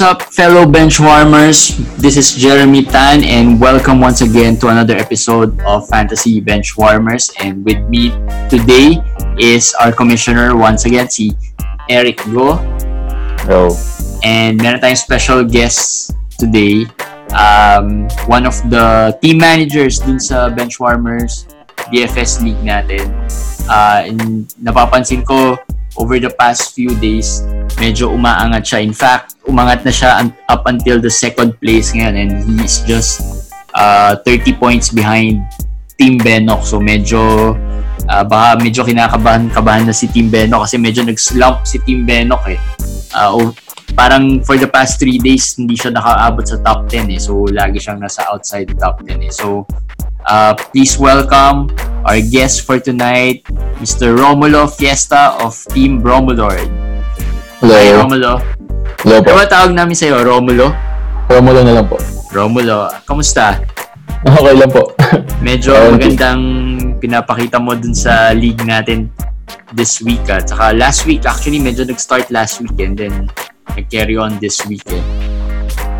What's up, fellow benchwarmers? This is Jeremy Tan, and welcome once again to another episode of Fantasy Benchwarmers. And with me today is our commissioner once again, si Eric Go. Hello. And meron tayong special guest today. Um, one of the team managers dun sa Benchwarmers DFS League natin. Uh, and napapansin ko over the past few days, medyo umaangat siya. In fact, umangat na siya up until the second place ngayon and he's just uh, 30 points behind Team Benok. So medyo uh, baka medyo kinakabahan kabahan na si Team Benok kasi medyo nag-slump si Team Benok eh. Uh, parang for the past 3 days hindi siya nakaabot sa top 10 eh. So lagi siyang nasa outside top 10 eh. So uh, please welcome our guest for tonight, Mr. Romulo Fiesta of Team Bromolord. Hello. Hi, Romulo. Hello Ano po. ba tawag namin sa'yo? Romulo? Romulo na lang po. Romulo, kamusta? Okay lang po. Medyo Um, magandang pinapakita mo dun sa league natin this week. At saka last week, actually, medyo nag-start last week and then nag-carry on this weekend.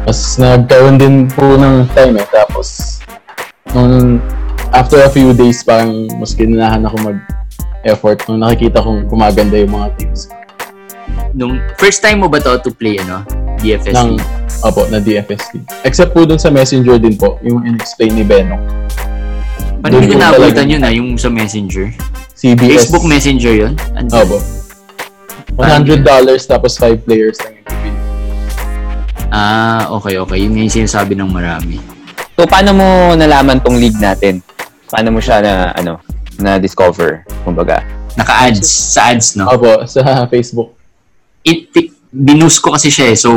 Mas nagkaroon din po ng time eh. Tapos, nung after a few days, parang mas kinanahan ako mag-effort nung nakikita kong gumaganda yung mga teams Nung first time mo ba to to play ano, DFS ng, opo, na DFST. Except po dun sa messenger din po, yung in-explain ni Benok. Paano hindi ko naabutan yun ah, yung sa messenger? CBS. Facebook Messenger yun? Ano? Opo. $100 tapos 5 players lang yung pipili. Ah, okay, okay. Yun yung sinasabi ng marami. So, paano mo nalaman tong league natin? Paano mo siya na, ano, na-discover, kumbaga? Naka-ads, sa ads, no? Opo, sa Facebook. It, it, binoost ko kasi siya eh. So,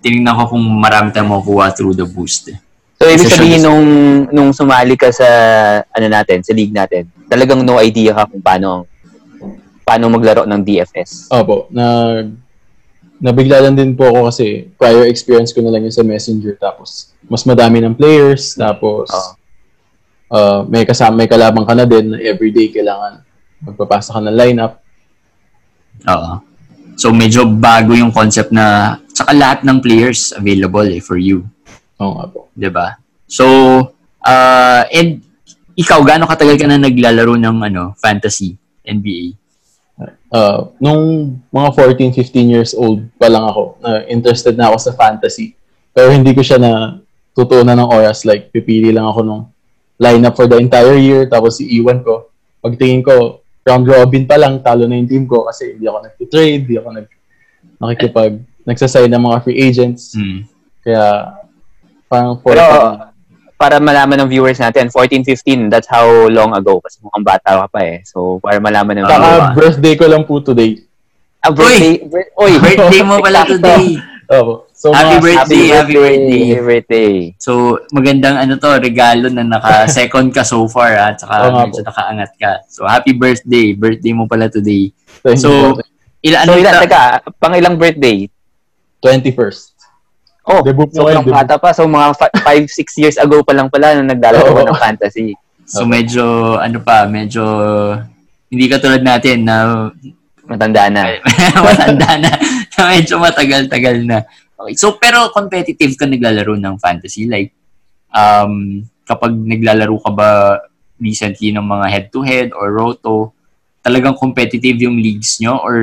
tinignan ko kung marami tayong makukuha through the boost. eh. So, ibig sabihin nung, nung sumali ka sa, ano natin, sa league natin, talagang no idea ka kung paano, paano maglaro ng DFS. Opo, na nabigla lang din po ako kasi prior experience ko na lang yun sa Messenger tapos mas madami ng players tapos uh, may kasama may kalabang ka na din na everyday kailangan magpapasa ka ng lineup. Oo. So, medyo bago yung concept na saka lahat ng players available eh for you. Oo nga po. 'di ba? So, uh, and ikaw, gaano katagal ka na naglalaro ng ano, fantasy, NBA? Uh, nung mga 14, 15 years old pa lang ako, na interested na ako sa fantasy. Pero hindi ko siya na tutuunan ng oras. Like, pipili lang ako nung lineup for the entire year, tapos iiwan ko. Pagtingin ko, round robin pa lang, talo na yung team ko kasi hindi ako nag-trade, hindi ako nag nakikipag nagsasign ng mga free agents. Hmm. Kaya, parang for Pero, para malaman ng viewers natin, 14, 15, that's how long ago. Kasi mukhang bata ka pa eh. So, para malaman ng Saka viewers. birthday ko lang po today. Ah, birthday. bir- Uy, Birthday mo pala today. Opo. So, Happy birthday, happy birthday. Happy birthday. So, magandang ano to, regalo na naka-second ka so far ha, tsaka Oo nga medyo po. nakaangat ka. So, happy birthday. Birthday mo pala today. Thank So. Ilan, So, ano ilan, ta- teka, pang ilang birthday? 21st. Oh, Debut ngayon, debut. bata pa. So, mga 5-6 years ago pa lang pala nung naglalaro ka ng fantasy. So, medyo, ano pa, medyo, hindi ka tulad natin na Matanda na. matanda na, na medyo matagal-tagal na. Okay. So, pero competitive ka naglalaro ng fantasy? Like, um, kapag naglalaro ka ba recently ng mga head-to-head or roto, talagang competitive yung leagues nyo or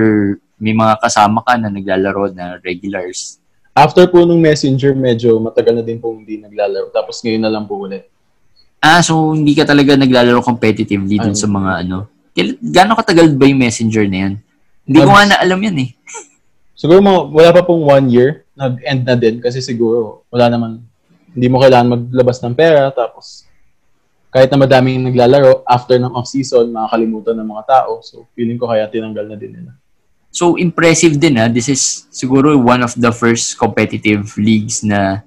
may mga kasama ka na naglalaro na regulars? After po nung messenger, medyo matagal na din po hindi naglalaro. Tapos ngayon na lang po ulit. Ah, so hindi ka talaga naglalaro competitively dun Ano? sa mga ano? Gano'ng katagal ba yung messenger na yan? Hindi ko Um, nga na alam yan eh. Siguro mga, wala pa pong one year, nag-end na din kasi siguro wala naman, hindi mo kailangan maglabas ng pera. Tapos kahit na madaming naglalaro, after ng off-season, makakalimutan ng mga tao. So feeling ko kaya tinanggal na din nila. So impressive din ah. This is siguro one of the first competitive leagues na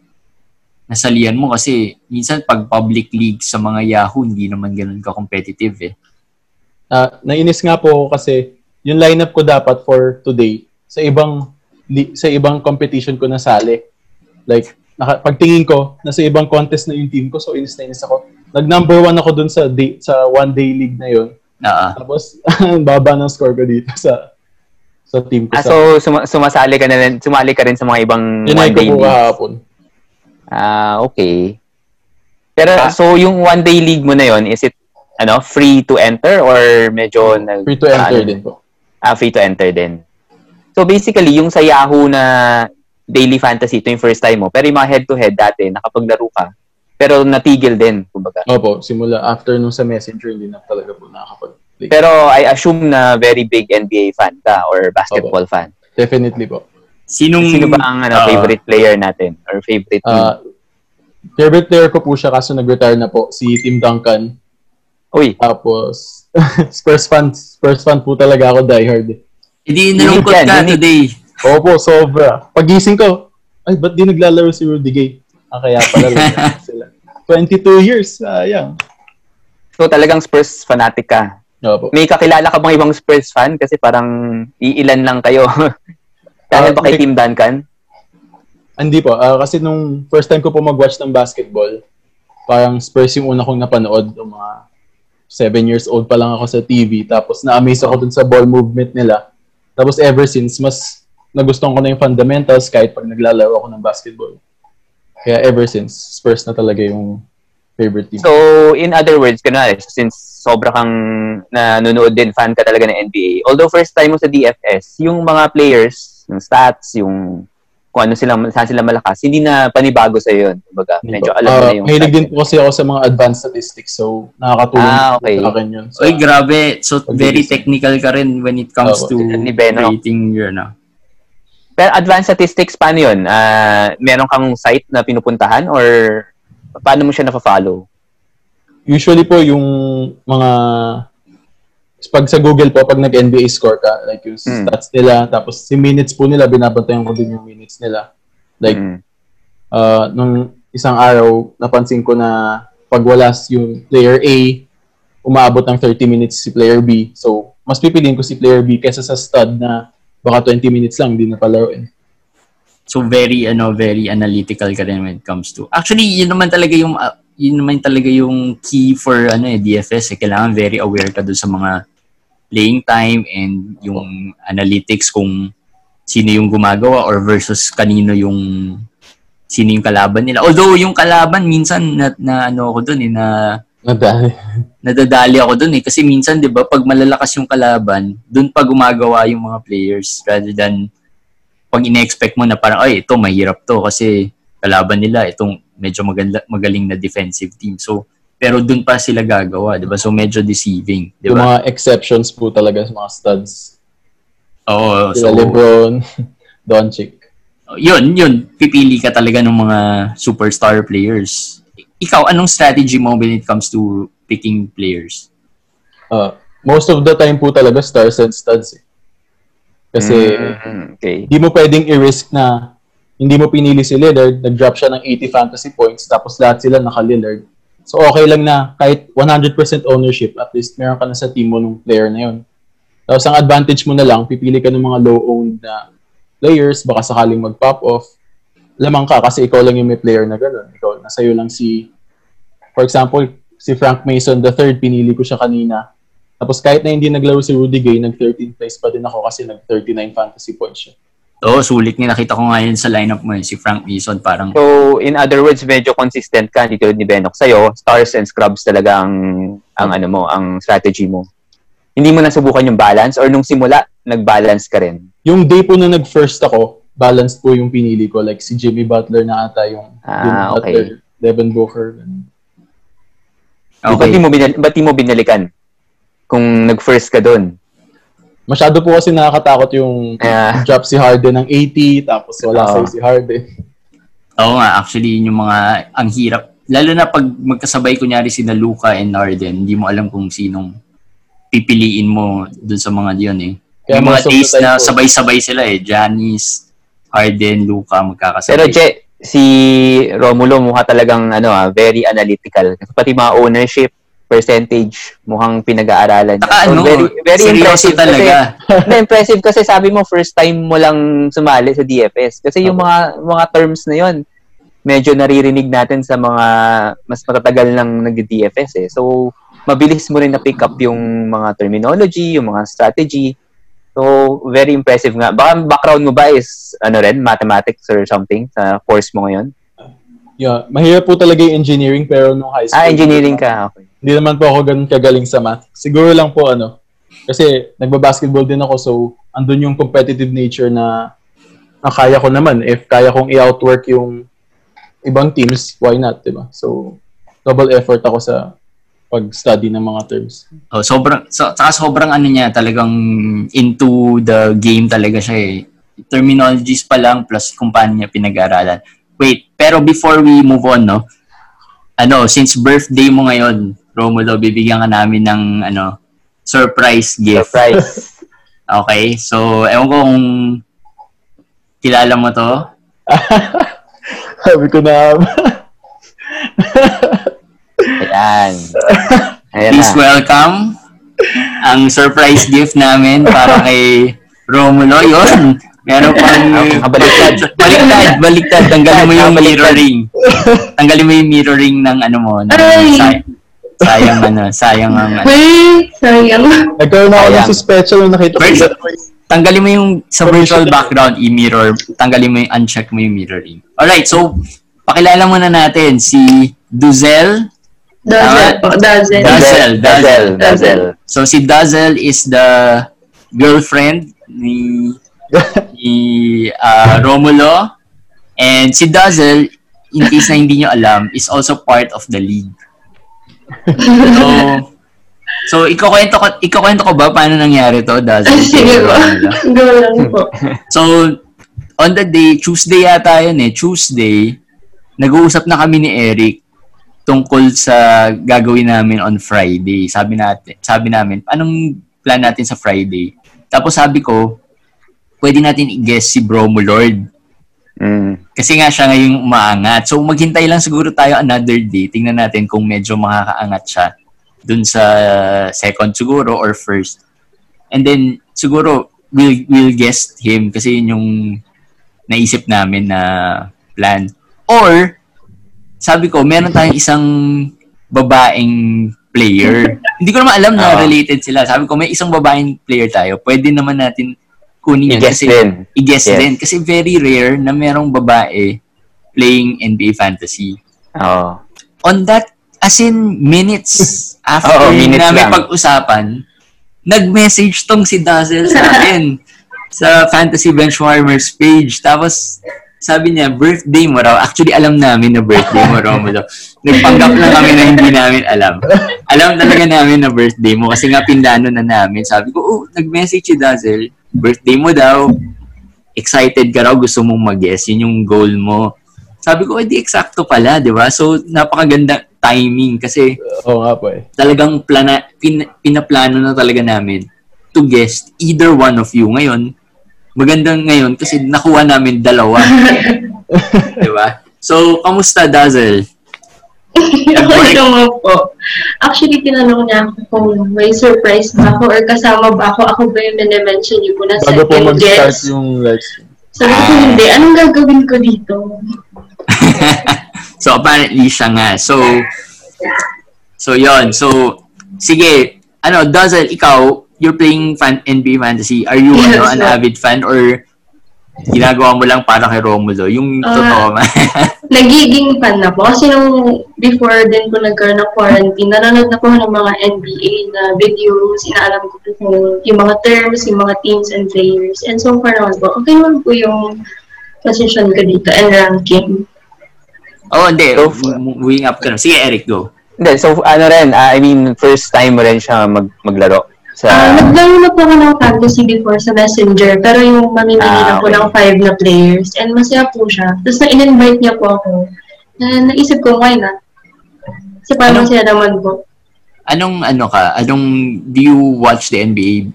nasalian mo kasi minsan pag public league sa mga Yahoo hindi naman ganun ka-competitive eh. Ah, nainis nga po kasi yung lineup ko dapat for today sa ibang sa ibang competition ko nasali. Like naka, pagtingin ko nasa ibang contest na yung team ko so inis na inis ako. Nag number one ako dun sa day, sa one day league na yon. Ah, ah. Tapos baba ng score ko dito sa sa team ko. Ah, sa, so suma- sumasali ka na rin, sumali ka rin sa mga ibang one-day po leagues. kahapon. Ah, okay. Pero Ah. so yung one-day league mo na yon, is it ano, free to enter or medyo nag Free to enter ano, din po. Ah, free to enter din. So basically, yung sa Yahoo na daily fantasy, ito yung first time mo. Pero yung mga head-to-head dati, nakapaglaro ka. Pero natigil din, kumbaga. Opo, simula after nung sa messenger, hindi na talaga po nakakapag-play. Pero I assume na very big NBA fan ka or basketball fan. Definitely po. Sinong, Sino ba ang ano, Ah, favorite player natin? Or favorite team? Ah, favorite player ko po siya kaso nag-retire na po, si Tim Duncan. Uy, Tapos, Spurs fan, Spurs fan po talaga ako diehard. Hindi nalungkot yan, ka unique. today. Opo, sobra. Pagising ko, ay, ba't di naglalaro si Rudy Gay? Ah, kaya pala lang sila. 22 years, sayang. so talagang Spurs fanatic ka. Opo. May kakilala ka bang ibang Spurs fan? Kasi parang iilan lang kayo. Kaya Ah, ba kay Team Duncan? Hindi po, ah, kasi nung first time ko po mag-watch ng basketball, parang Spurs yung una kong napanood, yung mga 7 years old pa lang ako sa TV, tapos na-amaze ako dun sa ball movement nila. Tapos ever since, mas nagustuhan ko na yung fundamentals kahit pag naglalaro ako ng basketball. Kaya ever since, Spurs na talaga yung favorite team. So, in other words, kunwari, since sobra kang nanonood din, fan ka talaga ng NBA, although first time mo sa DFS, yung mga players, yung stats, yung kung ano sila, saan sila malakas, hindi na panibago sa yun. Kumbaga, medyo alam mo Ah, na yung Mahilig din po kasi ako sa mga advanced statistics, so nakakatulong Ah, okay. sa akin yun. So, Oy, grabe. So, very technical ka rin when it comes Oo. to Ni Beno. rating your, no? Pero advanced statistics, paano yun? Ah, meron kang site na pinupuntahan or paano mo siya nafa-follow? usually po yung mga pag sa Google po, pag nag-NBA score ka, like yung Hmm. stats nila, tapos si minutes po nila, binabantayan ko din yung minutes nila. Like, Mm. uh, nung isang araw, napansin ko na pag wala yung player A, umaabot ng 30 minutes si player B. So, mas pipiliin ko si player B kesa sa stud na baka 20 minutes lang, hindi na palaruin. So, very, ano, very analytical ka rin when it comes to... Actually, yun naman talaga yung... ah, yun naman talaga yung key for ano eh, DFS. Eh. Kailangan very aware ka dun sa mga playing time and yung analytics kung sino yung gumagawa or versus kanino yung sino yung kalaban nila. Although yung kalaban minsan na, na ano ako dun eh, na Nadali. nadadali ako dun eh. Kasi minsan, di ba, pag malalakas yung kalaban, dun pa gumagawa yung mga players rather than pag ine-expect mo na parang, ay, ito, mahirap to kasi kalaban nila, itong medyo maganda, magaling na defensive team. So, pero dun pa sila gagawa, di ba? So, medyo deceiving, di Yung ba? mga exceptions po talaga sa mga studs. Oo, Sila so, Lebron, Doncic. yun, yun, pipili ka talaga ng mga superstar players. Ikaw, anong strategy mo when it comes to picking players? Uh, most of the time po talaga stars and studs eh. Kasi Mm, okay. hindi mo pwedeng i-risk na hindi mo pinili si Lillard, nag-drop siya ng 80 fantasy points, tapos lahat sila naka-Lillard. So okay lang na kahit 100% ownership, at least meron ka na sa team mo ng player na yun. Tapos ang advantage mo na lang, pipili ka ng mga low-owned na players, baka sakaling mag-pop off. Lamang ka kasi ikaw lang yung may player na gano'n. Ikaw, nasa iyo lang si, for example, si Frank Mason the third, pinili ko siya kanina. Tapos kahit na hindi naglaro si Rudy Gay, nag-13 place pa din ako kasi nag-39 fantasy points siya. Oo, sulit nga. Nakita ko nga yun sa lineup mo, eh, si Frank Mason. Parang, So, in other words, medyo consistent ka dito ni Benok sa'yo. Stars and scrubs talaga ang, ang ano mo, ang strategy mo. Hindi mo nasubukan yung balance or nung simula, nag-balance ka rin? Yung day po na nag-first ako, balanced po yung pinili ko. Like si Jimmy Butler na ata yung, Ah, yung okay. Butler, Devin Booker. ganun. Ba't okay. di mo, binal- ba't di mo binalikan? Kung nag-first ka doon. Masyado po kasi nakakatakot yung Ah. drop si Harden ng 80, tapos wala sa'yo si Harden. Oo nga, actually, yun yung mga, ang hirap. Lalo na pag magkasabay, kunyari, sina Luka and Harden, hindi mo alam kung sinong pipiliin mo dun sa mga yun eh. Kaya yung mga days na po- sabay-sabay sila eh. Giannis, Harden, Luka, magkakasabay. Pero, Je, si Romulo mukha talagang ano, ah, very analytical. Pati mga ownership, percentage, mukhang pinag-aaralan niya. Saka ano, very, very impressive talaga. Kasi, na impressive kasi sabi mo first time mo lang sumali sa DFS. Kasi yung mga mga terms na yon medyo naririnig natin sa mga mas matatagal lang nag-DFS eh. So, mabilis mo rin na pick up yung mga terminology, yung mga strategy. So, very impressive nga. Baka background mo ba is, ano rin, mathematics or something sa course mo ngayon? Yeah, mahirap po talaga yung engineering pero nung high school. Ah, engineering ka. Okay. Hindi naman po ako ganun kagaling sa math. Siguro lang po ano, kasi nagba-basketball din ako so andun yung competitive nature na, na kaya ko naman. If kaya kong i-outwork yung ibang teams, why not, di ba? So, double effort ako sa pag-study ng mga terms. Oh, sobrang so, saka sobrang ano niya, talagang into the game talaga siya eh. Terminologies pa lang plus kung paano niya pinag-aralan. Wait, pero before we move on, no? Ano, since birthday mo ngayon, Romulo, bibigyan ka namin ng ano, surprise gift. Surprise. Okay? So, ewan ko kung kilala mo to. Sabi ko na, Ayan. Ayan Please na. welcome ang surprise gift namin para kay Romulo. Yun. Meron pang... Ah, baliktad. baliktad, baliktad. Tanggalin mo yung mirroring. Tanggalin mo yung mirroring ng ano mo. Ng, Ay! say- sayang ano, sayang ang ano. Wait, sayang. nagkaroon ako ng suspecha nung nakita ko. First- Tanggalin mo yung sa virtual background, i-mirror. Tanggalin mo yung, uncheck mo yung mirroring. Alright, so, pakilala muna natin si Duzel. Dazzle po, dazzle. Dazzle. Dazzle. Dazzle. So, si Dazzle is the girlfriend ni ni ah, Romulo. And si Dazzle, in case na hindi nyo alam, is also part of the league. So, so ikukwento ko, ikukwento ko ba paano nangyari to, Dazzle? Ay, sige po. Go lang po. So, on the day, Tuesday yata yun eh, Tuesday, nag-uusap na kami ni Eric tungkol sa gagawin namin on Friday. Sabi natin, sabi namin, anong plan natin sa Friday? Tapos sabi ko, pwede natin i-guess si Bromo Lord. Mm. Kasi nga siya ngayong umaangat. So, maghintay lang siguro tayo another day. Tingnan natin kung medyo makakaangat siya dun sa second siguro or first. And then, siguro, we'll, we'll guess him kasi yun yung naisip namin na plan. Or, sabi ko, meron tayong isang babaeng player. Hindi ko naman alam na related sila. Sabi ko, may isang babaeng player tayo. Pwede naman natin kunin yan. I-guess kasi- din. i-guess Yes. din. Kasi very rare na merong babae playing NBA Fantasy. Oo. On that, as in minutes after Oo, minutes namin lang. pag-usapan, nag-message tong si Dazzle sa akin sa Fantasy Benchwarmers page. Tapos, sabi niya, birthday mo raw. Actually, alam namin na birthday mo, Romulo. Nagpanggap lang kami na hindi namin alam. Alam talaga namin na birthday mo kasi nga pinlano na namin. Sabi ko, oh, nag-message si Dazzle. Birthday mo daw. Excited ka raw, gusto mong mag-guess. Yun yung goal mo. Sabi ko, edi eksakto pala, di ba? So, napakaganda timing kasi Oo nga po eh. talagang plana, pin, pinaplano na talaga namin to guest either one of you. Ngayon, magandang ngayon kasi nakuha namin dalawa. di ba? So, kamusta, Dazzle? Okay naman po. Actually, tinanong niya ako kung may surprise ba ako or kasama ba ako. Ako ba yung na-mention niyo po na Bago po mag-start guest? yung live stream. Sabi ko, hindi. Anong gagawin ko dito? so, apparently siya nga. So, so yon So, sige, ano, Dazzle, ikaw, you're playing fan, NBA Fantasy. Are you Yes, ano, an avid fan or ginagawa mo lang para kay Romulo? Yung Ah. totoo man. Nagiging fan na po. Kasi nung before din po nagkaroon ng quarantine, nanonood na po ng mga NBA na videos. Inaalam ko po kung yung mga terms, yung mga teams and players. And so far naman po, okay naman po yung position ko dito and ranking. oh, hindi. So, Moving up ka na. Sige, Eric, go. Hindi, so ano rin, ah, I mean, first time mo rin siya mag maglaro. Sa, Ah, naglaro na po ako ng fantasy before sa Messenger, pero yung mamimili Ah, na po okay. ng five na players. And masaya po siya. Tapos na-invite niya po ako. Na naisip ko, why not? Kasi parang Ano? masaya naman po. Anong, ano ka? Anong, do you watch the NBA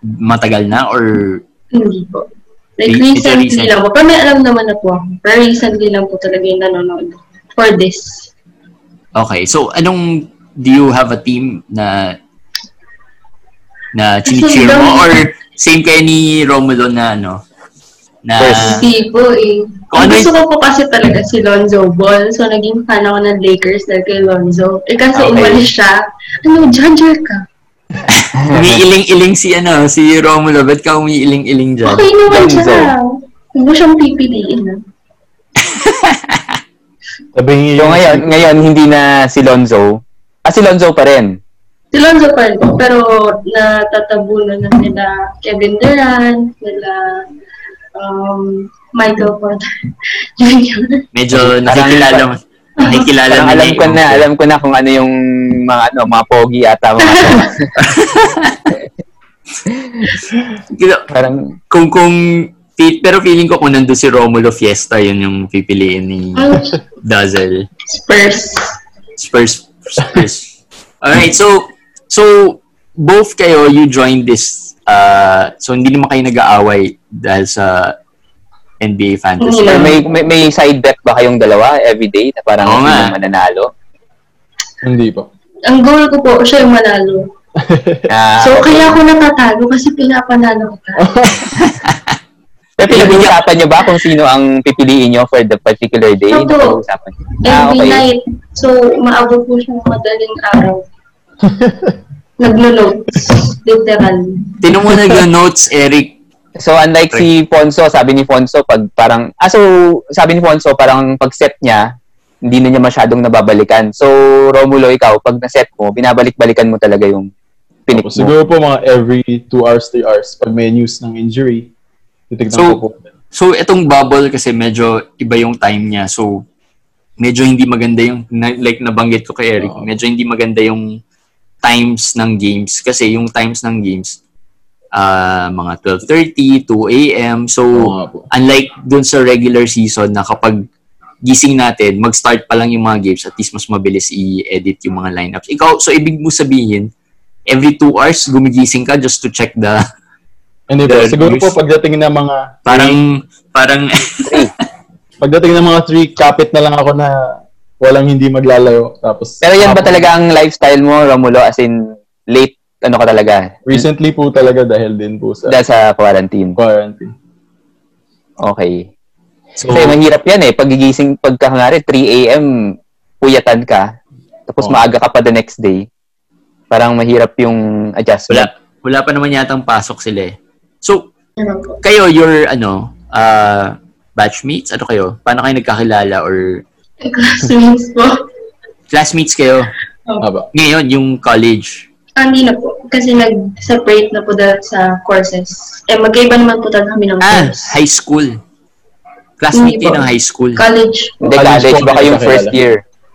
matagal na or Hindi po. Like, ito recently recent. lang po. Pero may alam naman na po ako. Pero recently lang po talaga yung nanonood for this. Okay, so anong do you have a team na na Actually, mo or same kayo ni Romulo na ano na. Hindi po eh. Kung ano gusto ko po kasi talaga si Lonzo Ball. So, naging fan ako ng Lakers dahil kay Lonzo. Eh, kasi Okay. umalis siya. Ano, judger ka. Umiiling-iling si ano, si Romulo. Ba't ka umiiling-iling dyan? Okay naman Lonzo. siya. Huwag mo siyang pipiliin. ah. Sabi So ngayon, ngayon hindi na si Lonzo. Ah, si Lonzo pa rin. Si Lonzo pa rin po, pero natatabunan na nila Kevin Durant, nila um, Michael Porter Jr. Medyo nakikilala mo. Nakikilala mo alam na ko na, alam ko na kung ano yung mga ano, mga pogi ata mga parang Kung, kung, pero feeling ko kung nandun si Romulo Fiesta, yun yung pipiliin ni Ang Dazzle. Spurs. Spurs. Spurs. Alright, so, so, both kayo, you joined this, uh, so hindi naman kayo nag-aaway dahil sa NBA fantasy. Hindi. may, may may side bet ba kayong dalawa everyday na parang sino nga. mananalo? Hindi po. Ang goal ko po, siya yung manalo. Ah, So, okay. kaya ako natatalo kasi pinapanalo kita. Pero pinag-uusapan niyo ba kung sino ang pipiliin niyo for the particular day? Opo. Niyo? Ah, Every okay. night. So, maabot po siya ng madaling araw. Nagno-notes. Literal. Tinan mo nag-notes, Eric. So unlike si Fonso, sabi ni Fonso pag parang ah so sabi ni Fonso parang pag set niya hindi na niya masyadong nababalikan. So Romulo ikaw pag na-set mo, binabalik-balikan mo talaga yung pinik mo. Siguro po mga every 2 hours, 3 hours, pag may news ng injury, titignan So, ko po. So, itong bubble kasi medyo iba yung time niya. So, medyo hindi maganda yung, na, like nabanggit ko kay Eric, Oo. medyo hindi maganda yung times ng games. Kasi yung times ng games, ah mga 12.30, 2 a.m. So, unlike dun sa regular season na kapag gising natin, mag-start pa lang yung mga games, at least mas mabilis i-edit yung mga lineups. Ikaw, so ibig mo sabihin, every 2 hours, gumigising ka just to check the, Hindi po. Siguro news. po pagdating ng mga parang, parang, pagdating ng mga 3 kapit na lang ako na walang hindi maglalayo tapos Pero yan ba hapon. talaga ang lifestyle mo, Romulo? As in, late, ano ka talaga? recently po talaga dahil din po sa Dahil sa quarantine. quarantine. Okay. so, Kasi mahirap yan eh. Pagigising, pagka ngari, 3 a.m., puyatan ka. Tapos Oo. maaga ka pa the next day. Parang mahirap yung adjustment. wala, wala pa naman yatang pasok sila eh. So, kayo, your, ano, uh, batchmates? Ano kayo? Paano kayo nagkakilala or Classmates po. classmates kayo? Aba. Ngayon, yung college. Ah, hindi na po. Kasi nag-separate na po dahil sa courses. Eh, magkaiba naman po talaga kami ng Ah, course. high school. Classmate Hindi yun po. ng high school. College. Hindi, College college. po Baka kayo yung first kakilala. year.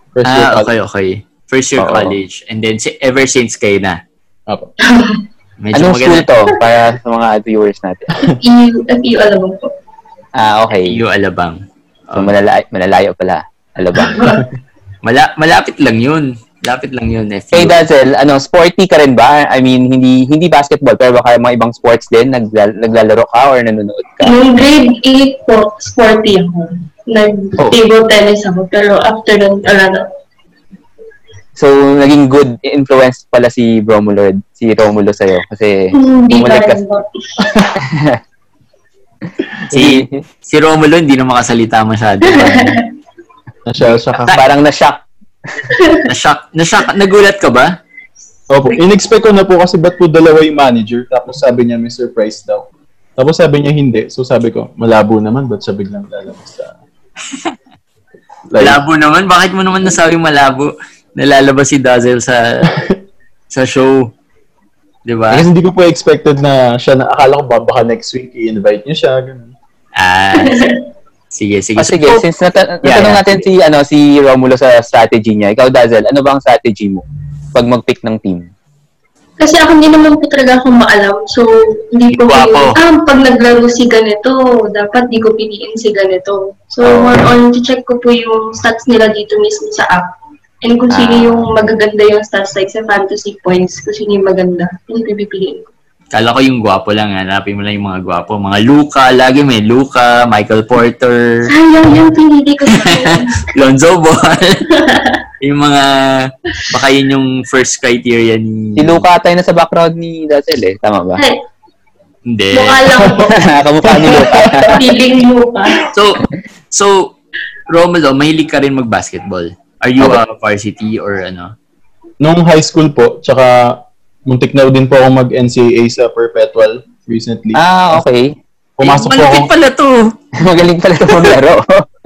First year Ah, college. okay, okay. First year Oo. college. And then, si- ever since kayo na. Aba. Medyo Anong school maganda. to? Para sa mga viewers natin. FEU, FEU alam po. Ah, okay. Iyo Alabang. So, malalayo, malalayo pala. Alabang. Mala- malapit lang yun. Malapit lang yun. FU. Kay Dazzle, ano, sporty ka rin ba? I mean, hindi hindi basketball, pero baka mga ibang sports din? Naglal- naglalaro ka or nanonood ka? Nung grade 8 po, sporty ako. Nag-table tennis ako. Pero after nun, wala na. So, naging good influence pala si Romulo, si Romulo sa'yo. Kasi, Hindi pa ka. rin po. Si, si Romulo, hindi na makasalita masyado. Ka. parang na-shock. Na-shock. Na-shock. Nagulat ka ba? Opo. In-expect ko na po kasi ba't po dalawa yung manager tapos sabi niya may surprise daw. Tapos sabi niya hindi. So sabi ko, malabo naman ba't siya biglang lalabas sa... Like, Malabo naman. Bakit mo naman nasabing malabo? Nalalabas si Dazzle sa sa show. Di ba? Kasi hindi ko po expected na siya na akala ko ba baka next week i-invite niya siya. Ganun. Ah, sige, sige. Ah, sige, So, since nata- Yeah, natanong yeah. natin si, ano, si Romulo sa strategy niya. Ikaw, Dazzle, ano ba ang strategy mo pag mag-pick ng team? Kasi ako hindi naman po talaga ako maalam. So, hindi ko Guwapo. ah, pag naglaro si ganito, dapat di ko piliin si ganito. So, Oh. more on, check ko po yung stats nila dito mismo sa app. And kung sino Ah. yung magaganda yung stats, like sa fantasy points, kung sino yung maganda, yun yung pipiliin ko. Kala ko yung gwapo lang. Hanapin mo lang yung mga gwapo. Mga Luca. Lagi may Luca, Michael Porter, Sayang yung pinili ko sa. Lonzo Ball. yung mga, baka yun yung first criteria ni... Si Luca tayo na sa background ni Dazzle eh. Tama ba? Ay, Hindi. mukha lang po. Kamukha ni Luca. Feeling mo pa. So, so, Romulo, mahilig ka rin mag-basketball. Are you a varsity or ano? Nung high school po, tsaka muntik na din po ako mag-NCAA sa Perpetual recently. Ah, okay. Pumasok eh, po ako, pala to. Magaling pala ito maglaro.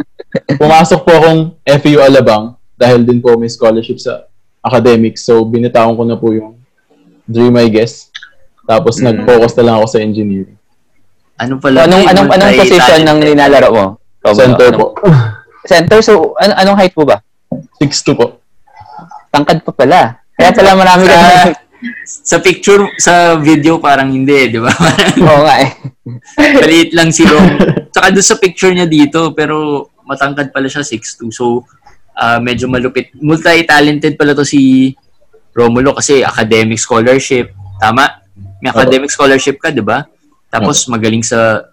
pumasok po akong FEU Alabang dahil din po may scholarship sa academics. So, binitawan ko na po yung dream, I guess. Tapos, Mm. nag-focus na lang ako sa engineering. Ano So, pala? anong, anong, anong position ng nilalaro mo? Romulo? Center Anong- po. Center? So, an- anong height mo ba? 6'2 po. Tangkad pa pala. Kaya pala marami ka Sa, picture, sa video parang hindi, di ba? Oo nga eh. Maliit lang si Rom. Tsaka doon sa picture niya dito, pero matangkad pala siya, 6'2". So, ah, medyo malupit. Multi-talented pala to si Romulo kasi academic scholarship. Tama? May academic scholarship ka, di ba? Tapos magaling sa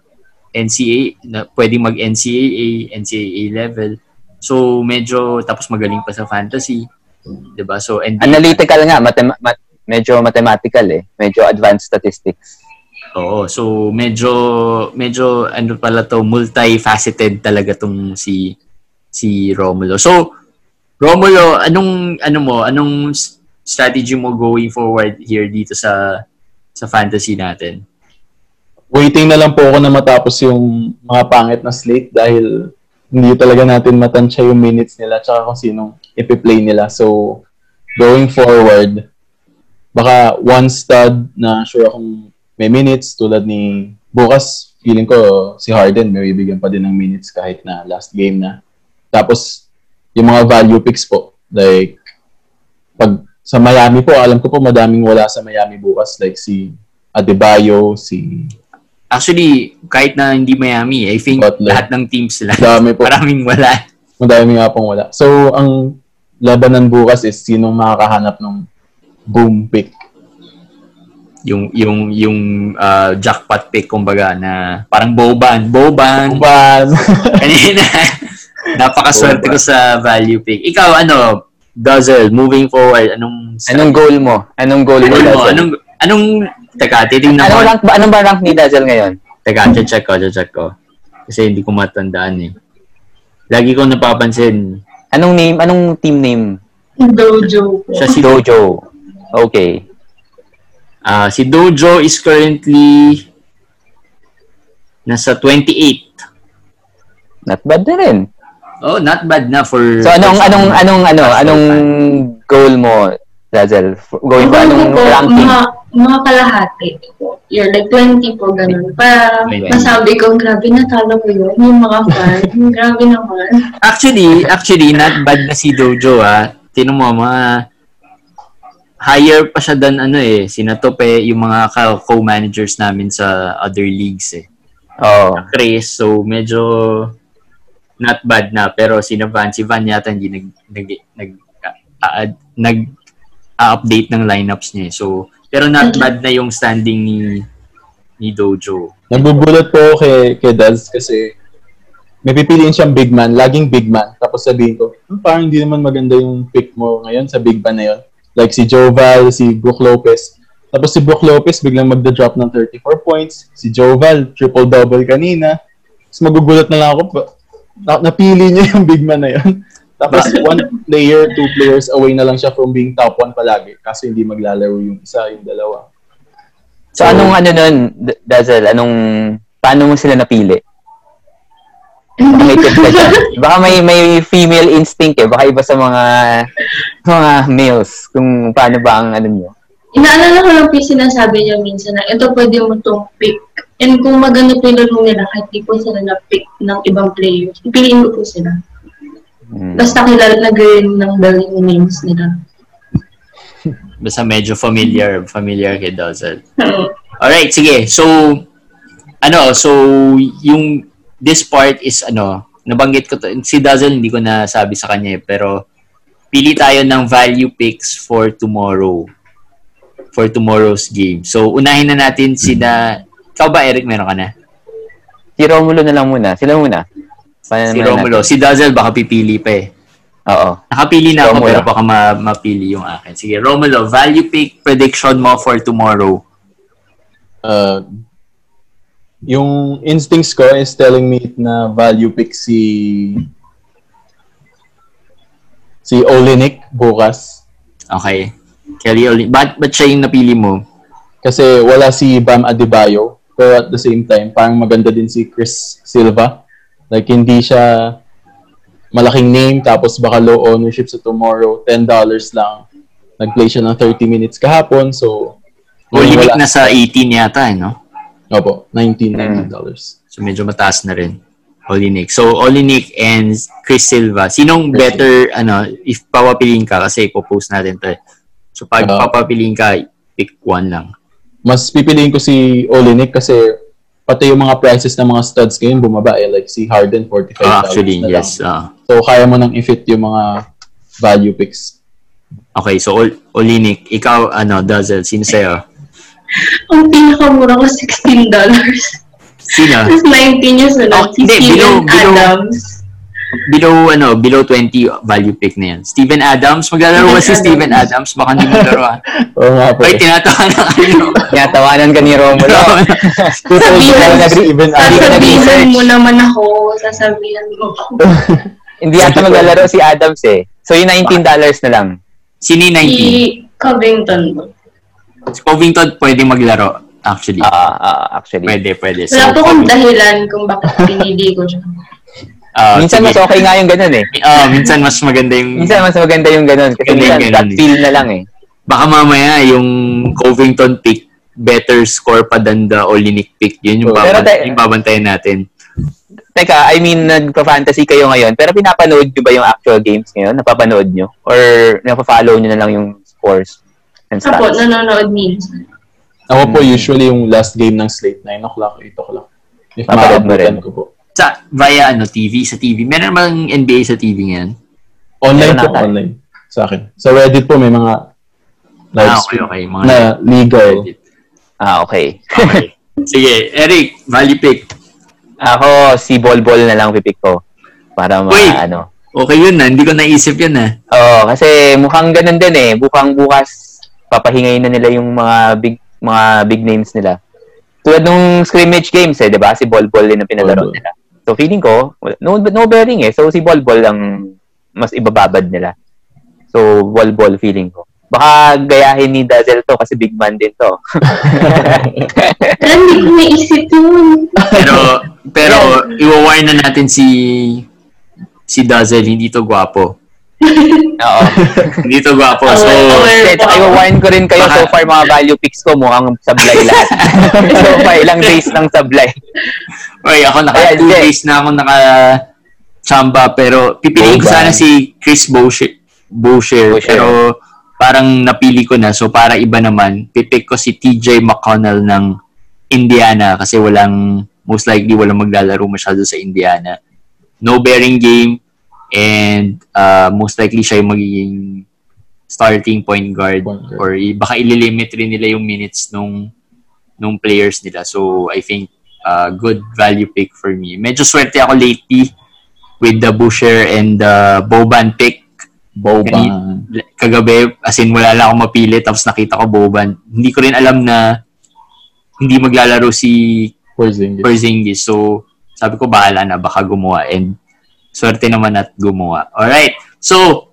NCAA, na pwedeng mag-NCAA, NCAA level. So, medyo, tapos magaling pa sa fantasy. Di ba? So, and Analytical nga. Matem- mat- medyo mathematical eh. Medyo advanced statistics. Oo, so medyo medyo ano pala to multifaceted talaga tong si si Romulo. So Romulo, anong ano mo, anong strategy mo going forward here dito sa sa fantasy natin? Waiting na lang po ako na matapos yung mga pangit na slate dahil hindi talaga natin matansya yung minutes nila tsaka kung sinong ipi-play nila. So, going forward, baka one stud na sure akong may minutes tulad ni bukas, feeling ko si Harden may bibigyan pa din ng minutes kahit na last game na. Tapos, yung mga value picks po, like, pag sa Miami po, alam ko po madaming wala sa Miami bukas, like si Adebayo, si Actually, kahit na hindi Miami, I think Butler. lahat ng teams sila Dami po. maraming wala. Madami nga pong wala. So, ang labanan bukas is sinong makakahanap ng boom pick. Yung yung yung ah, jackpot pick kumbaga na parang Boban, Boban. Ban! Kanina, napakaswerte ko sa value pick. Ikaw, ano, Guzzle, moving forward, anong... Anong goal mo? Anong goal mo? Anong, mo? Dazzle? anong, anong, teka, titingnan Anong rank ba, anong ba rank ni Dazzle ngayon? Teka, check ko, check ko. Kasi hindi ko matandaan eh. Lagi ko napapansin, Anong name? Anong team name? Dojo siya si, Dojo. Okay. ah si Dojo is currently nasa 28. Not bad na rin. Oh, not bad na for... So anong anong anong ano anong goal mo, Dazzle? F- Going for Ano anong po, ranking? Mga, mga kalahati po. You're like 20 po, ganun. Para masabi ko, grabe natalo ko yun. Yung mga fan, grabe naman. Actually, actually, not bad na si Dojo ah. Tino mo, mga higher pa siya than ano eh. Sinatope yung mga co-managers namin sa other leagues eh. Oh. Chris, so medyo not bad na. Pero si Van, si Van yata hindi nag, nag, nag, ah, nag update ng lineups niya eh. So, pero not bad na yung standing ni ni Dojo. Nabubulat po kay, kay Daz kasi may pipiliin siyang big man, laging big man. Tapos sabihin ko, "Hmm, parang hindi naman maganda yung pick mo ngayon sa big man na yun. Like si Joval, si Brook Lopez. Tapos si Brook Lopez biglang magda-drop ng 34 points. Si Joval, triple-double kanina. Tapos magugulat na lang ako, na- napili niya yung big man na yun. Tapos one player, two players away na lang siya from being top one palagi. Kasi hindi maglalaro yung isa, yung dalawa. So anong ano nun, Dazzle? Anong paano mo sila napili? Tip ka dyan. Baka may may female instinct eh. Baka iba sa mga mga males kung paano ba ang ano nyo. Inaalala ko lang po yung sinasabi niya minsan na ito pwede mo itong pick. And kung maganda po yung laro nila, kahit di po sila na-pick ng ibang players, pipiliin ko po sila. Hmm. Basta kilala na rin ng daling names nila. Basta medyo familiar, familiar kay. Oo. Alright, sige. So, ano, so, yung, this part is, ano, nabanggit ko to, si Dazzle hindi ko nasabi sa kanya eh, pero, pili tayo ng value picks for tomorrow. For tomorrow's game. So, unahin na natin si na, ikaw ba, Eric, meron ka na? Si Romulo na lang muna. Sila muna. Paano Si Romulo. natin? Si Dazzle, baka pipili pa eh. Oo. Nakapili na ako, Romulo. pero baka ma- mapili yung akin. Sige, Romulo, value pick prediction mo for tomorrow. uh, yung instincts ko is telling me na value pick si si Olenek bukas. Okay. Kelly Olynyk. Ba't, ba't siya yung napili mo? Kasi wala si Bam Adebayo. Pero at the same time, parang maganda din si Chris Silva. Like, hindi siya malaking name, tapos baka low ownership sa tomorrow. $10 lang. Nag-play siya ng 30 minutes kahapon. So, Olynyk wala- na sa 18 yata, eh, no? Opo, $19 $19. So medyo mataas na rin. Olinik. So Olinik and Chris Silva. Sinong better ano if papapiliin ka kasi ipo-post natin 'to. eh. So pag Ah. papapiliin ka, pick one lang. Mas pipiliin ko si Olinik kasi pati yung mga prices ng mga studs ngayon bumaba eh. Like si Harden, $45 Ah, actually, na lang. yes. ah. So, kaya mo nang i-fit yung mga value picks. okay, so Ol- Olinik, ikaw ano, Dazzle, sino sa'yo? Ang pinakamura ko, $16. Sino? Tapos 19 yung Oh, sunod. si hindi, Steven below- below- Adams. Below ano, below 20 value pick na yan. Steven Adams, maglalaro ba si Steven Adams? Baka hindi maglaro ah. Oo nga po. Ay, tinatawa na ano. Tinatawanan ka ni Romulo. Sabihan, Adams. sasabihan mo naman ako, sasabihan mo ako. Hindi yata maglalaro si Adams eh. So yung $19 na lang. Yung 19? Si Covington Si Covington pwede maglaro, actually. Ah, ah, actually. Pwede, pwede. Wala po akong dahilan kung bakit pinili ko siya. ah, Minsan sige. mas okay nga yung ganun eh. Ah, minsan mas maganda yung Minsan mas maganda yung ganun. Kasi Ganun, minsan ganun feel na lang eh. baka mamaya yung Covington pick better score pa than the Olinik pick. Yun yung, pero babant- te- yung babantayan natin. Teka, I mean, nagpa-fantasy kayo ngayon, pero pinapanood nyo ba yung actual games ngayon? Napapanood nyo? Or napafollow nyo na lang yung scores and stats? nanonood minsan. Ako po, Hmm. usually yung last game ng slate, 9 o'clock, 8 o'clock. If Mapanood mo rin. ko po. Sa, via ano, TV, sa TV. Meron bang NBA sa TV ngayon? Online Meron po, online. Sa akin. Sa Reddit po, may mga live Ah, okay, stream okay. Mga na legal. Ah, okay. Okay. Sige, Eric, value pick. Ako, si Bol Bol na lang pipick ko. Para ma, Uy! ano. Okay yun na, hindi ko naisip yun ah. Oo, kasi mukhang ganun din eh. Mukhang bukas, papahingay na nila yung mga big mga big names nila. Tulad nung scrimmage games eh, di ba? Si Bol Bol din ang pinalaro Bol Bol. nila. So feeling ko, no, no bearing eh. So si Bol Bol ang mas ibababad nila. So Bol Bol feeling ko. Baka gayahin ni Dazzle to kasi big man din to. Pero hindi ko naisip yun. Pero, pero, iwawarn na natin si si Dazzle, hindi to gwapo. Oo. Hindi to gwapo. So. Kasi tsaka i-warn ko rin kayo Baka- so far mga value picks ko mukhang sablay lahat. so far, ilang days ng sablay. Oy, ako naka Ayan, two sige. days na ako naka chamba pero pipiliin ko sana si Chris Boucher, Boucher, Boucher. pero parang napili ko na so para iba naman pipick ko si TJ McConnell ng Indiana kasi walang most likely walang maglalaro masyado sa Indiana no bearing game and uh, most likely siya yung magiging starting point guard Point guard. or baka ililimit rin nila yung minutes nung nung players nila. So I think uh, good value pick for me. Medyo swerte ako lately with the Busher and the Boban pick. Boban. Kagabi, as in wala lang akong mapili tapos nakita ko Boban. Hindi ko rin alam na hindi maglalaro si Porzingis. Porzingis. So, sabi ko bahala na, baka gumawa. And swerte naman at gumawa. Alright. So,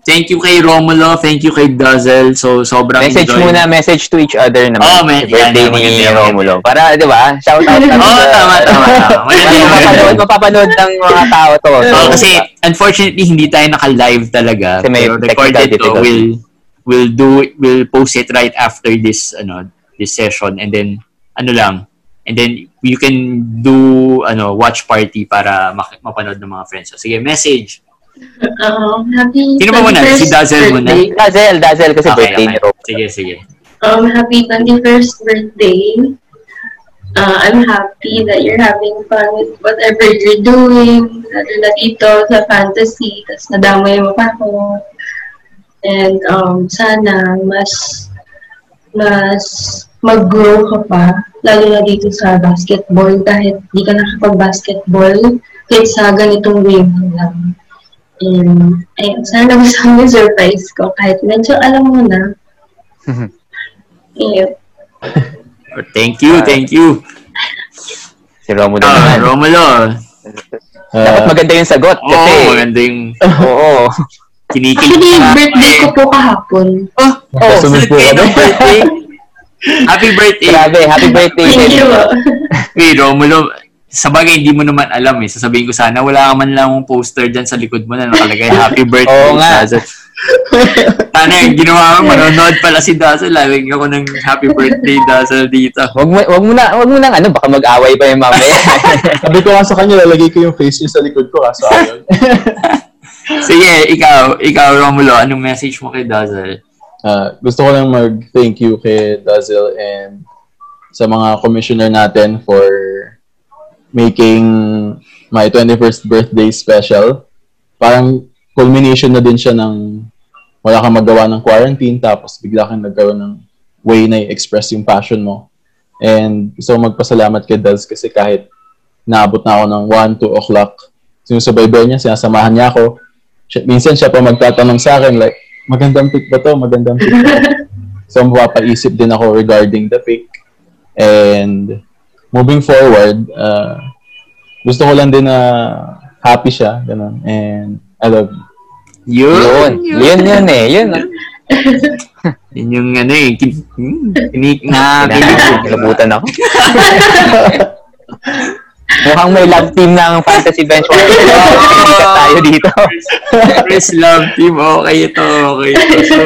thank you kay Romulo. Thank you kay Dazzle. So, sobrang Message enjoy- muna, message to each other naman. Oh, Happy birthday yan, ni yan. Romulo. Para, di ba? Shout out. Oo, sa- tama, tama, tama. Mapapanood, mapapanood ng mga tao to. So, So, kasi unfortunately hindi tayo naka-live talaga. Kasi may pero recorded to will will do will post it right after this ano this session and then ano lang and then you can do ano watch party para mak- mapanood ng mga friends. So, sige, message. Um, happy Sino ba muna? 21st Si Dazzle muna? birthday. Dazzle, Dazzle kasi Okay, birthday okay. ni. Sige, sige. Um, happy 21st birthday. Uh, I'm happy that you're having fun with whatever you're doing. Lalo na dito sa fantasy. Tapos nadamay mo pa ako. And um, sana mas mas mag-grow ka pa. Lalo na dito sa basketball. Kahit di ka nakapag-basketball. Kahit sa ganitong way mo lang. And ayun, sana gusto mo yung surprise ko. Kahit medyo alam mo na. Ayun. Thank you, thank you. Si Romulo Ah, naman. Romulo. Dapat Uh, maganda yung sagot Oo, kasi maganda yung oo. kinikilig Actually, birthday ko po kahapon. Oh, Sunod kayo kami. ng birthday. Happy birthday. Grabe, happy birthday. Thank you. Wait, Romulo, sa bagay, hindi mo naman alam eh. Sasabihin ko sana, wala ka man lang akong poster dyan sa likod mo na nakalagay, happy birthday. Oo nga. Dazzle. Sana yung ginawa mo, manonood pala si Dazzle. Lagyan ako ng happy birthday, Dazzle, dito. Wag mo, wag mo na, wag mo na, ano, baka mag-away pa yung mamaya. Sabi ko nga sa kanya, lalagay ko yung face niya sa likod ko, kaso ayaw. Sige, ikaw, ikaw, Romulo, anong message mo kay Dazzle? Ah, gusto ko lang mag-thank you kay Dazzle and sa mga commissioner natin for making my 21st birthday special. Parang culmination na din siya ng wala kang magawa ng quarantine tapos bigla kang nagkaroon ng way na i-express yung passion mo. And gusto magpasalamat kay Daz kasi kahit naabot na ako ng 1, 2 o'clock, sinusubaybay niya, sinasamahan niya ako. Siya, minsan siya pa magtatanong sa akin like, magandang pick ba to? Magandang pick ba? so, mapapaisip din ako regarding the pick. And moving forward, uh, gusto ko lang din na happy siya. Ganun. And I love you. Yun. yun, yun, yun eh, yun. Yun yung ano eh, kin- hmm, kinik na kinig. Kinabutan ako. Mukhang may love team ng fantasy benchmark. Hindi tayo dito. Chris Love Team, okay ito, okay ito. So,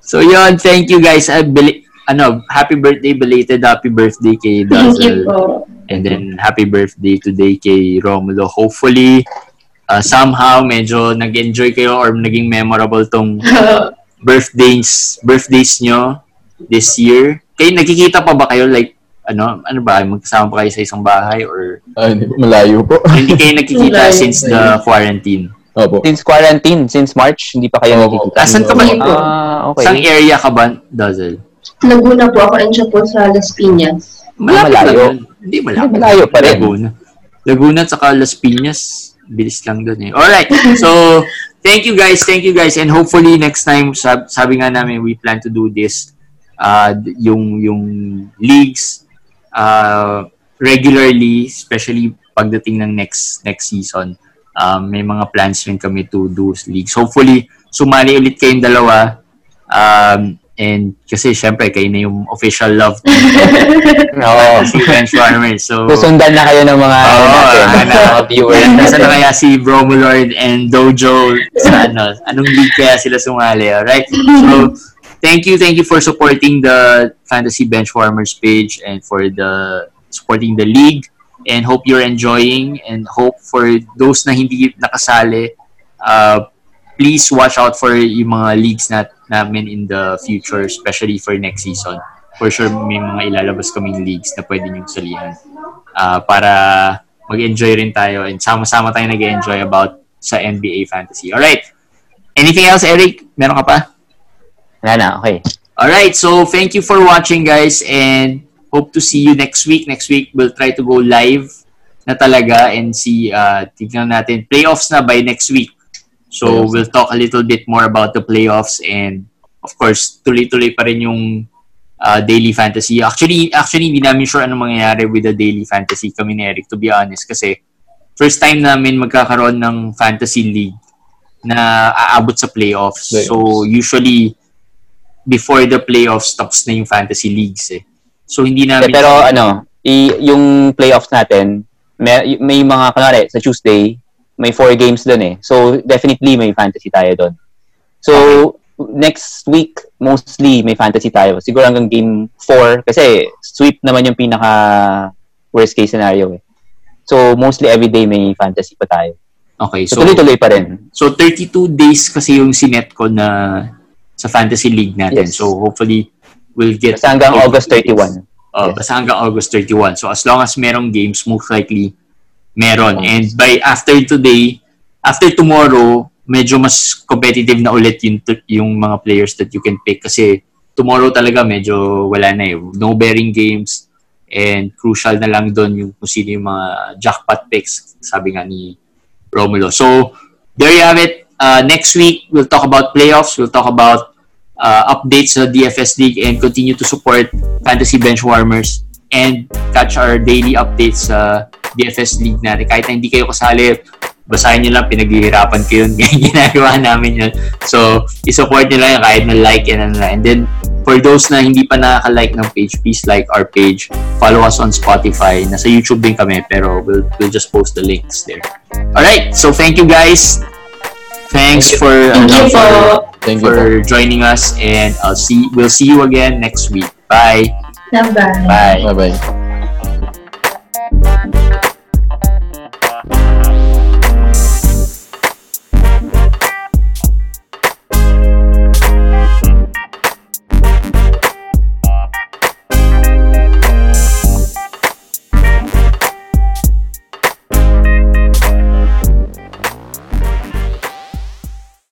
so yun, thank you guys. I beli- ano, happy birthday, belated happy birthday kay Thank you Dazzle. And then, happy birthday today kay Romulo. Hopefully, uh, somehow, medyo nag-enjoy kayo or naging memorable tong birthdays, birthdays nyo this year. Kayo, nakikita pa ba kayo? Like, ano, ano ba? Magkasama pa kayo sa isang bahay or hindi, malayo po. hindi kayo nakikita Malayo. since the quarantine? Opo. Since quarantine, since March, hindi pa kayo Oo. nakikita. Asan ka ba? Ah, okay. Saan area ka ba, Dazzle? Laguna po ako and siya po sa Las Piñas. Malapit malayo. lang. Hindi malapit. Malayo pa rin. Laguna. Laguna at saka Las Piñas. Bilis lang doon eh. Alright. So, thank you guys. Thank you guys. And hopefully next time, sab- sabi nga namin, we plan to do this. Uh, yung, yung leagues uh, regularly, especially pagdating ng next next season. Um, may mga plans rin kami to do leagues. Hopefully, sumali ulit kayong dalawa. Um, and kasi syempre, kayo na yung official love team Oo. si Bench Farmers. So, Susundan na kayo ng mga, ano natin, ano. mga viewers. Nasaan na kaya si Bromo Lord and Dojo sa ano? Anong league kaya sila sumali? Alright? So, thank you, thank you for supporting the Fantasy Benchwarmers page and for the supporting the league and hope you're enjoying and hope for those na hindi nakasali uh, please watch out for yung mga leagues na, namin in the future especially for next season for sure may mga ilalabas kaming leagues na pwede nyo salihan uh, para mag-enjoy rin tayo and sama-sama tayo nag-enjoy about sa NBA fantasy. Alright. Anything else, Eric? Meron ka pa? Wala na, okay. Alright, so thank you for watching guys and hope to see you next week. Next week, we'll try to go live na talaga and see, uh, tignan natin, playoffs na by next week. So Playoffs. we'll talk a little bit more about the playoffs and of course, tuloy-tuloy pa rin yung uh, daily fantasy. Actually, actually hindi namin sure anong mangyayari with the daily fantasy kami ni Eric, to be honest. Kasi first time namin magkakaroon ng fantasy league na aabot sa playoffs. Playoffs. So usually, before the playoffs, tapos na yung fantasy leagues eh. So hindi Eh, namin... pero ano, i- yung playoffs natin, may, may mga, kunwari, sa Tuesday, may four games doon eh. So, definitely may fantasy tayo doon. So, next week, mostly may fantasy tayo. Siguro hanggang game 4, kasi sweep naman yung pinaka worst case scenario eh. So, mostly everyday may fantasy pa tayo. Okay, So, so, tuloy-tuloy pa rin. so 32 days kasi yung sinet ko na sa fantasy league natin. Yes. So hopefully, we'll get... Basta hanggang 32 August days. 31. Oh, Yes. basta hanggang August 31. So as long as merong games, most likely meron. And by after today, after tomorrow, medyo mas competitive na ulit yung, yung mga players that you can pick kasi tomorrow talaga medyo wala na eh. No bearing games and crucial na lang doon yung kung sino yung mga jackpot picks, sabi nga ni Romulo. So, there you have it. Uh, next week, we'll talk about playoffs. We'll talk about uh, updates sa DFS League and continue to support Fantasy Benchwarmers and catch our daily updates sa DFS League natin. Kahit na hindi kayo kasali, basahin nyo lang, pinaghihirapan ko yun. Ginagawa namin yun. So, isupport nyo lang yun kahit na like and ano. And then, for those na hindi pa nakaka-like ng page, please like our page. Follow us on Spotify. Nasa YouTube din kami, pero we'll, we'll just post the links there. Alright, so thank you guys. Thanks uh, for thank you for, thank you for joining us, and I'll see. We'll see you again next week. Bye. Bye. Bye. Bye.